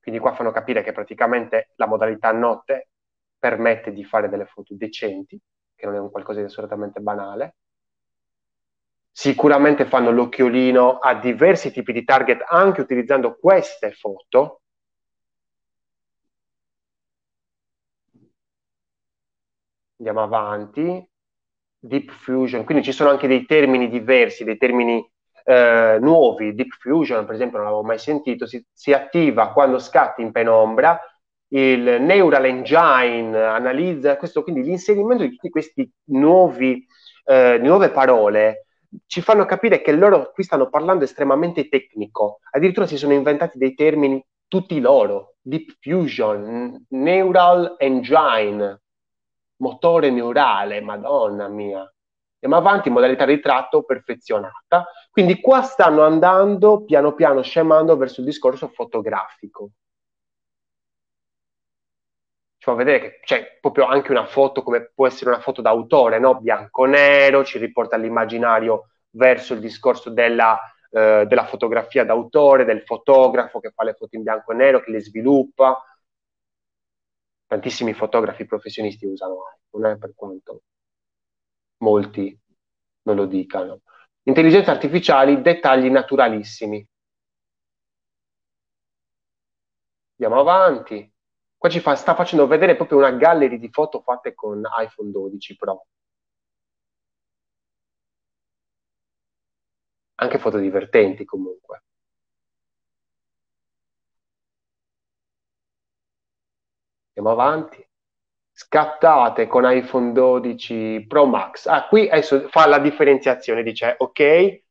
Quindi qua fanno capire che praticamente la modalità notte permette di fare delle foto decenti, che non è un qualcosa di assolutamente banale. Sicuramente fanno l'occhiolino a diversi tipi di target anche utilizzando queste foto. Andiamo avanti. Deep Fusion, quindi ci sono anche dei termini diversi, dei termini eh, nuovi. Deep Fusion, per esempio, non l'avevo mai sentito, si, si attiva quando scatti in penombra il Neural Engine analizza questo, quindi l'inserimento di tutti questi nuovi, eh, nuove parole ci fanno capire che loro qui stanno parlando estremamente tecnico, addirittura si sono inventati dei termini tutti loro, Deep Fusion, Neural Engine, motore neurale, madonna mia. Andiamo avanti, modalità ritratto perfezionata. Quindi qua stanno andando piano piano scemando verso il discorso fotografico ci fa vedere che c'è proprio anche una foto come può essere una foto d'autore, no? bianco-nero, ci riporta all'immaginario verso il discorso della eh, della fotografia d'autore, del fotografo che fa le foto in bianco e nero, che le sviluppa. Tantissimi fotografi professionisti usano iPhone, eh, per quanto molti non lo dicano. Intelligenza artificiali, dettagli naturalissimi. Andiamo avanti. Qua ci fa, sta facendo vedere proprio una gallery di foto fatte con iPhone 12 Pro. Anche foto divertenti comunque. Andiamo avanti. Scattate con iPhone 12 Pro Max. Ah, qui adesso fa la differenziazione, dice ok.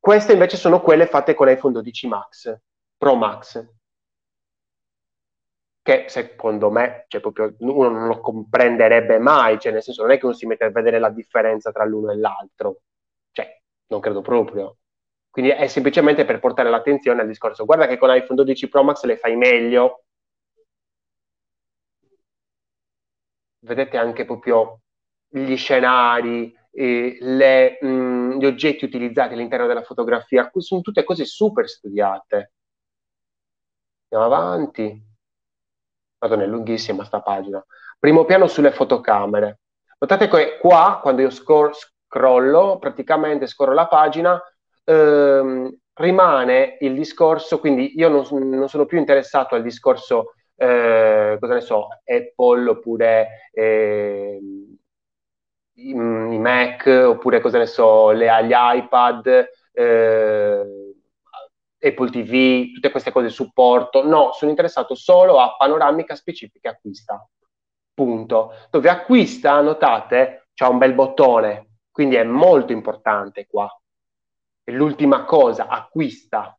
Queste invece sono quelle fatte con iPhone 12 Max, Pro Max che secondo me cioè, proprio, uno non lo comprenderebbe mai, cioè nel senso non è che uno si mette a vedere la differenza tra l'uno e l'altro, cioè non credo proprio. Quindi è semplicemente per portare l'attenzione al discorso, guarda che con iPhone 12 Pro Max le fai meglio, vedete anche proprio gli scenari, eh, le, mh, gli oggetti utilizzati all'interno della fotografia, sono tutte cose super studiate. Andiamo avanti. Madonna, è lunghissima sta pagina. Primo piano sulle fotocamere. Notate che qua, quando io scor- scrollo, praticamente scorro la pagina, ehm, rimane il discorso, quindi io non, non, sono più interessato al discorso, eh, cosa ne so, Apple oppure eh, i, Mac, oppure cosa ne so, le, gli iPad. Eh, Apple TV, tutte queste cose, supporto. No, sono interessato solo a panoramica specifica acquista. Punto. Dove acquista, notate, c'è un bel bottone, quindi è molto importante qua. È l'ultima cosa, acquista.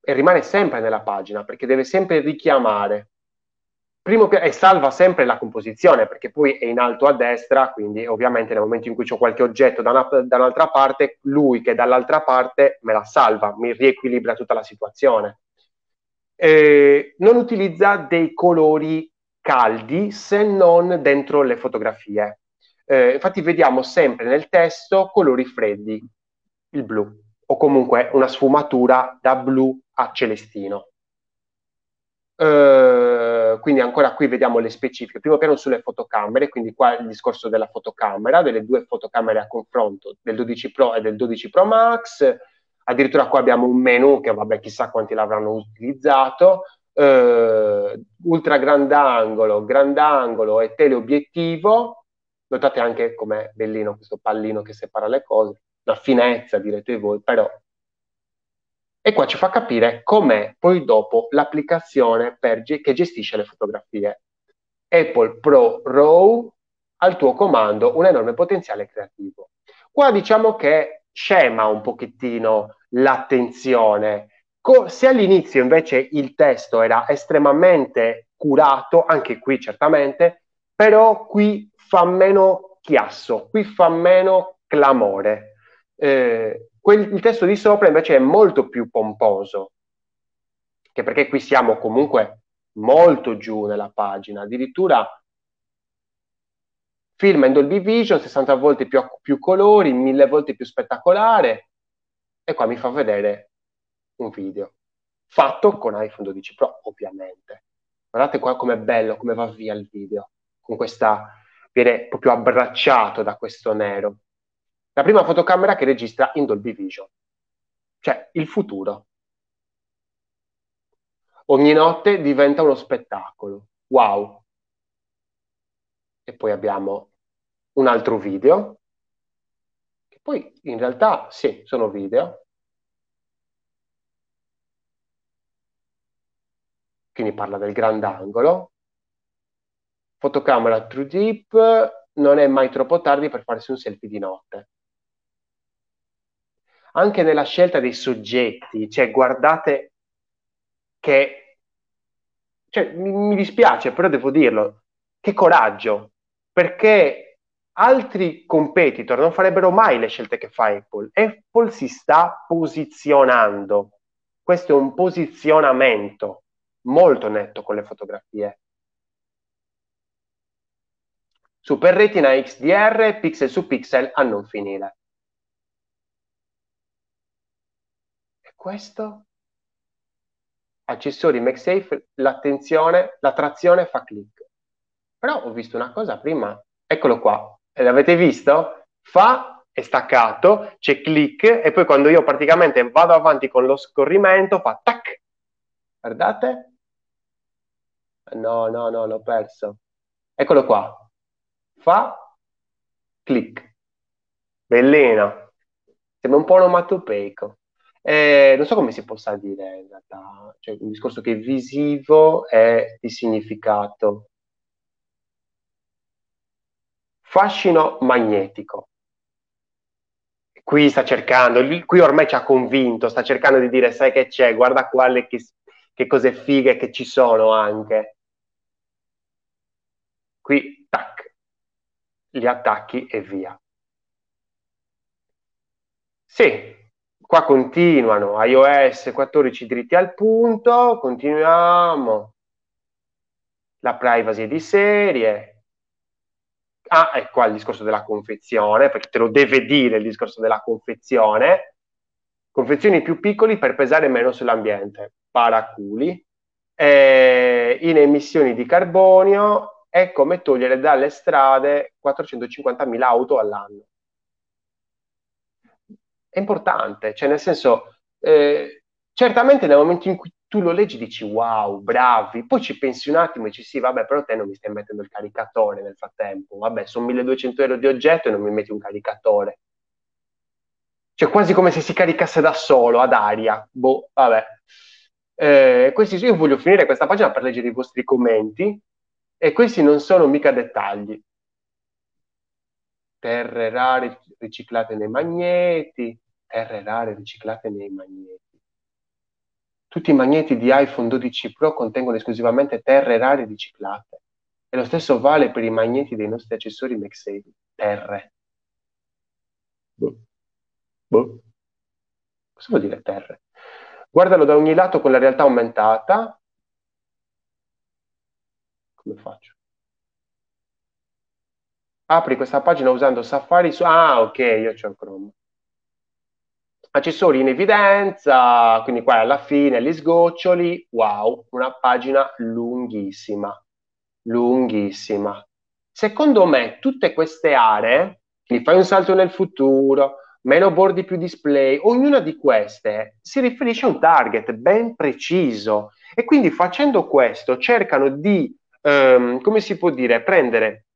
E rimane sempre nella pagina perché deve sempre richiamare primo piano e salva sempre la composizione perché poi è in alto a destra, quindi ovviamente nel momento in cui c'è qualche oggetto da, una, da un'altra parte, lui che dall'altra parte me la salva, mi riequilibra tutta la situazione. Eh, non utilizza dei colori caldi se non dentro le fotografie. Eh, infatti vediamo sempre nel testo colori freddi, il blu, o comunque una sfumatura da blu a celestino. Quindi ancora qui vediamo le specifiche. Primo piano sulle fotocamere, quindi qua il discorso della fotocamera, delle due fotocamere a confronto del 12 Pro e del 12 Pro Max. Addirittura qua abbiamo un menu che vabbè chissà quanti l'avranno utilizzato. Uh, ultra grandangolo, grandangolo e teleobiettivo. Notate anche com'è bellino questo pallino che separa le cose. Una finezza direte voi, però e qua ci fa capire com'è poi dopo l'applicazione per, che gestisce le fotografie. Apple Pro RAW al tuo comando un enorme potenziale creativo. Qua diciamo che scema un pochettino l'attenzione. Se all'inizio invece il testo era estremamente curato, anche qui certamente, però qui fa meno chiasso, qui fa meno clamore. Eh, Quel, il testo di sopra invece è molto più pomposo, che perché qui siamo comunque molto giù nella pagina, addirittura film in Dolby Vision, 60 volte più, più colori, 1000 volte più spettacolare, e qua mi fa vedere un video fatto con iPhone 12 Pro, ovviamente. Guardate qua com'è bello, come va via il video, con questa, viene proprio abbracciato da questo nero la prima fotocamera che registra in Dolby Vision, cioè il futuro. Ogni notte diventa uno spettacolo. Wow. E poi abbiamo un altro video, che poi in realtà sì, sono video. Quindi parla del grandangolo. Fotocamera True Deep, non è mai troppo tardi per farsi un selfie di notte anche nella scelta dei soggetti, cioè guardate che, cioè, mi, mi dispiace, però devo dirlo, che coraggio, perché altri competitor non farebbero mai le scelte che fa Apple. Apple si sta posizionando, questo è un posizionamento molto netto con le fotografie. Super Retina XDR, pixel su pixel a non finire. Questo accessori MagSafe, l'attenzione, la trazione fa click. Però ho visto una cosa prima, eccolo qua, e l'avete visto? Fa è staccato, c'è click e poi quando io praticamente vado avanti con lo scorrimento fa tac. Guardate? No, no, no, l'ho perso. Eccolo qua. Fa click. Bellino. Sembra un po' onomatopeico. Eh, non so come si possa dire in realtà, cioè un discorso che visivo è di significato. Fascino magnetico. Qui sta cercando, qui ormai ci ha convinto, sta cercando di dire, sai che c'è, guarda quale che, che cose fighe che ci sono anche. Qui, tac, li attacchi e via. Sì, qua continuano, iOS 14 dritti al punto, continuiamo, la privacy di serie. Ah, e qua il discorso della confezione, perché te lo deve dire il discorso della confezione. Confezioni più piccoli per pesare meno sull'ambiente, paraculi. Eh, in emissioni di carbonio è come togliere dalle strade 450.000 auto all'anno è importante, cioè nel senso, eh, certamente nel momento in cui tu lo leggi dici wow, bravi, poi ci pensi un attimo e dici sì, vabbè, però te non mi stai mettendo il caricatore nel frattempo, vabbè, sono 1200 euro di oggetto e non mi metti un caricatore. Cioè quasi come se si caricasse da solo, ad aria, boh, vabbè. Eh, questi, io voglio finire questa pagina per leggere i vostri commenti e questi non sono mica dettagli. Terre rare riciclate nei magneti, terre rare riciclate nei magneti. Tutti i magneti di iPhone 12 Pro contengono esclusivamente terre rare riciclate. E lo stesso vale per i magneti dei nostri accessori MagSafe. Terre. Boh. Boh. Cosa vuol dire terre? Guardalo da ogni lato con la realtà aumentata. Come faccio? Apri questa pagina usando Safari su... Ah, ok, io il Chrome accessori in evidenza, quindi qua alla fine gli sgoccioli, wow, una pagina lunghissima, lunghissima. Secondo me tutte queste aree, quindi fai un salto nel futuro, meno bordi più display, ognuna di queste si riferisce a un target ben preciso e quindi facendo questo cercano di, ehm, come si può dire, prendere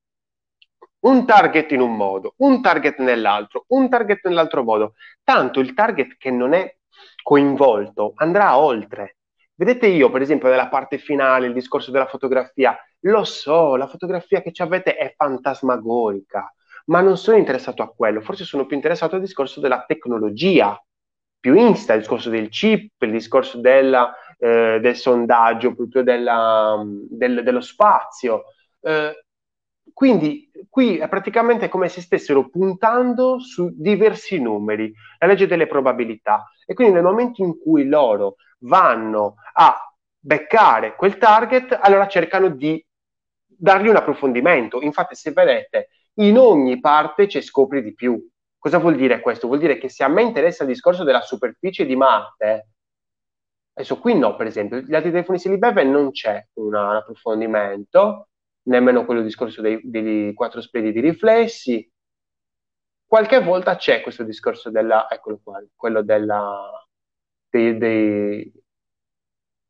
un target in un modo, un target nell'altro, un target nell'altro modo. Tanto il target che non è coinvolto andrà oltre. Vedete io, per esempio, nella parte finale, il discorso della fotografia, lo so, la fotografia che ci avete è fantasmagorica, ma non sono interessato a quello, forse sono più interessato al discorso della tecnologia, più insta, il discorso del chip, il discorso della, eh, del sondaggio, proprio della, del, dello spazio. Eh, quindi qui è praticamente come se stessero puntando su diversi numeri, la legge delle probabilità. E quindi nel momento in cui loro vanno a beccare quel target, allora cercano di dargli un approfondimento. Infatti, se vedete, in ogni parte c'è scopri di più. Cosa vuol dire questo? Vuol dire che se a me interessa il discorso della superficie di Marte, adesso qui no, per esempio, gli altri telefoni Silibebe non c'è un approfondimento, nemmeno quello discorso dei, dei quattro splendidi riflessi. Qualche volta c'è questo discorso della, eccolo qua, quello della, dei, dei,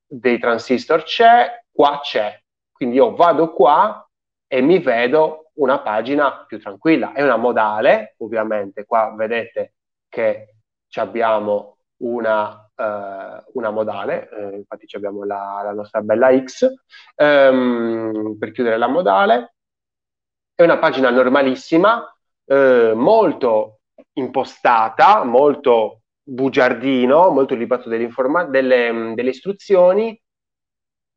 dei transistor c'è, qua c'è. Quindi io vado qua e mi vedo una pagina più tranquilla. È una modale, ovviamente, qua vedete che abbiamo una eh, una modale, eh, infatti abbiamo la, la, nostra bella X, ehm, per chiudere la modale. È una pagina normalissima, eh, molto impostata, molto bugiardino, molto libato delle, delle, delle istruzioni,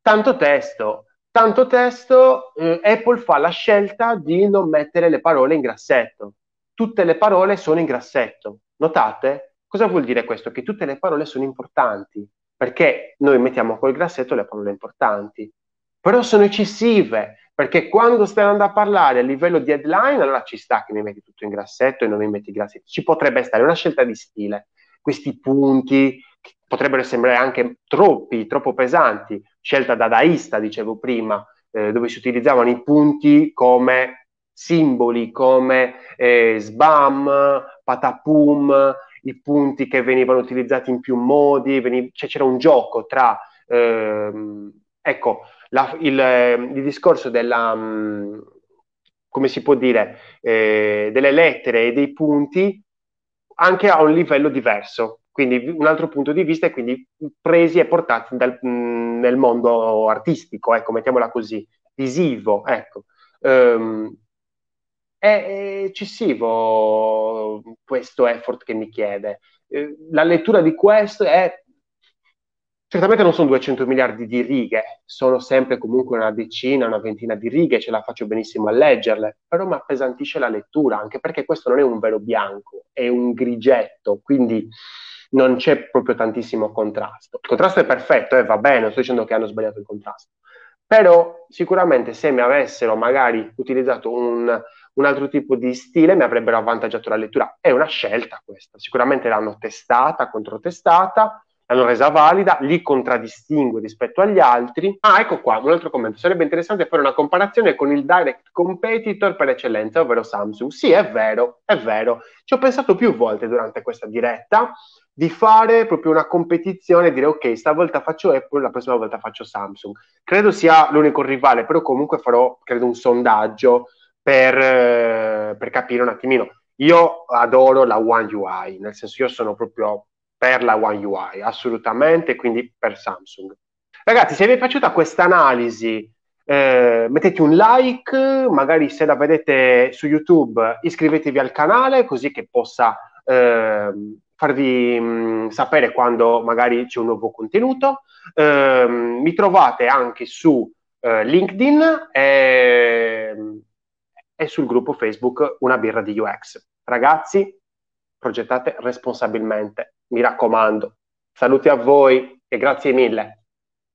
tanto testo, tanto testo, eh, Apple fa la scelta di non mettere le parole in grassetto. Tutte le parole sono in grassetto. Notate? Cosa vuol dire questo? Che tutte le parole sono importanti, perché noi mettiamo col grassetto le parole importanti, però sono eccessive, perché quando stai andando a parlare a livello di headline, allora ci sta che mi metti tutto in grassetto e non mi metti grassetto. Ci potrebbe stare una scelta di stile, questi punti potrebbero sembrare anche troppi, troppo pesanti, scelta dadaista, dicevo prima, eh, dove si utilizzavano i punti come simboli, come eh, sbam, patapum, i punti che venivano utilizzati in più modi, veniv- cioè c'era un gioco tra, ehm, ecco, la, il, il, discorso della, mm, come si può dire, eh, delle lettere e dei punti anche a un livello diverso, quindi un altro punto di vista e quindi presi e portati dal, mm, nel mondo artistico, ecco, mettiamola così, visivo, ecco. Um, è eccessivo questo effort che mi chiede. Eh, la lettura di questo è Certamente non sono 200 miliardi di righe, sono sempre comunque una decina, una ventina di righe, ce la faccio benissimo a leggerle, però mi appesantisce la lettura, anche perché questo non è un vero bianco, è un grigetto, quindi non c'è proprio tantissimo contrasto. Il contrasto è perfetto, eh, va bene, non sto dicendo che hanno sbagliato il contrasto, però sicuramente se mi avessero magari utilizzato un, un altro tipo di stile mi avrebbero avvantaggiato la lettura. È una scelta questa, sicuramente l'hanno testata, controtestata, l'hanno resa valida, li contraddistingue rispetto agli altri. Ah, ecco qua, un altro commento. Sarebbe interessante fare una comparazione con il direct competitor per eccellenza, ovvero Samsung. Sì, è vero, è vero. Ci ho pensato più volte durante questa diretta di fare proprio una competizione e dire ok, stavolta faccio Apple, la prossima volta faccio Samsung. Credo sia l'unico rivale, però comunque farò, credo, un sondaggio per, eh, per capire un attimino. Io adoro la One UI, nel senso io sono proprio per la One UI, assolutamente, quindi per Samsung. Ragazzi, se vi è piaciuta questa analisi, eh, mettete un like, magari se la vedete su YouTube iscrivetevi al canale così che possa eh, farvi mh, mm, sapere quando magari c'è un nuovo contenuto. Eh, mi trovate anche su eh, LinkedIn e, e sul gruppo Facebook Una birra di UX. Ragazzi, progettate responsabilmente mi raccomando. Saluti a voi e grazie mille.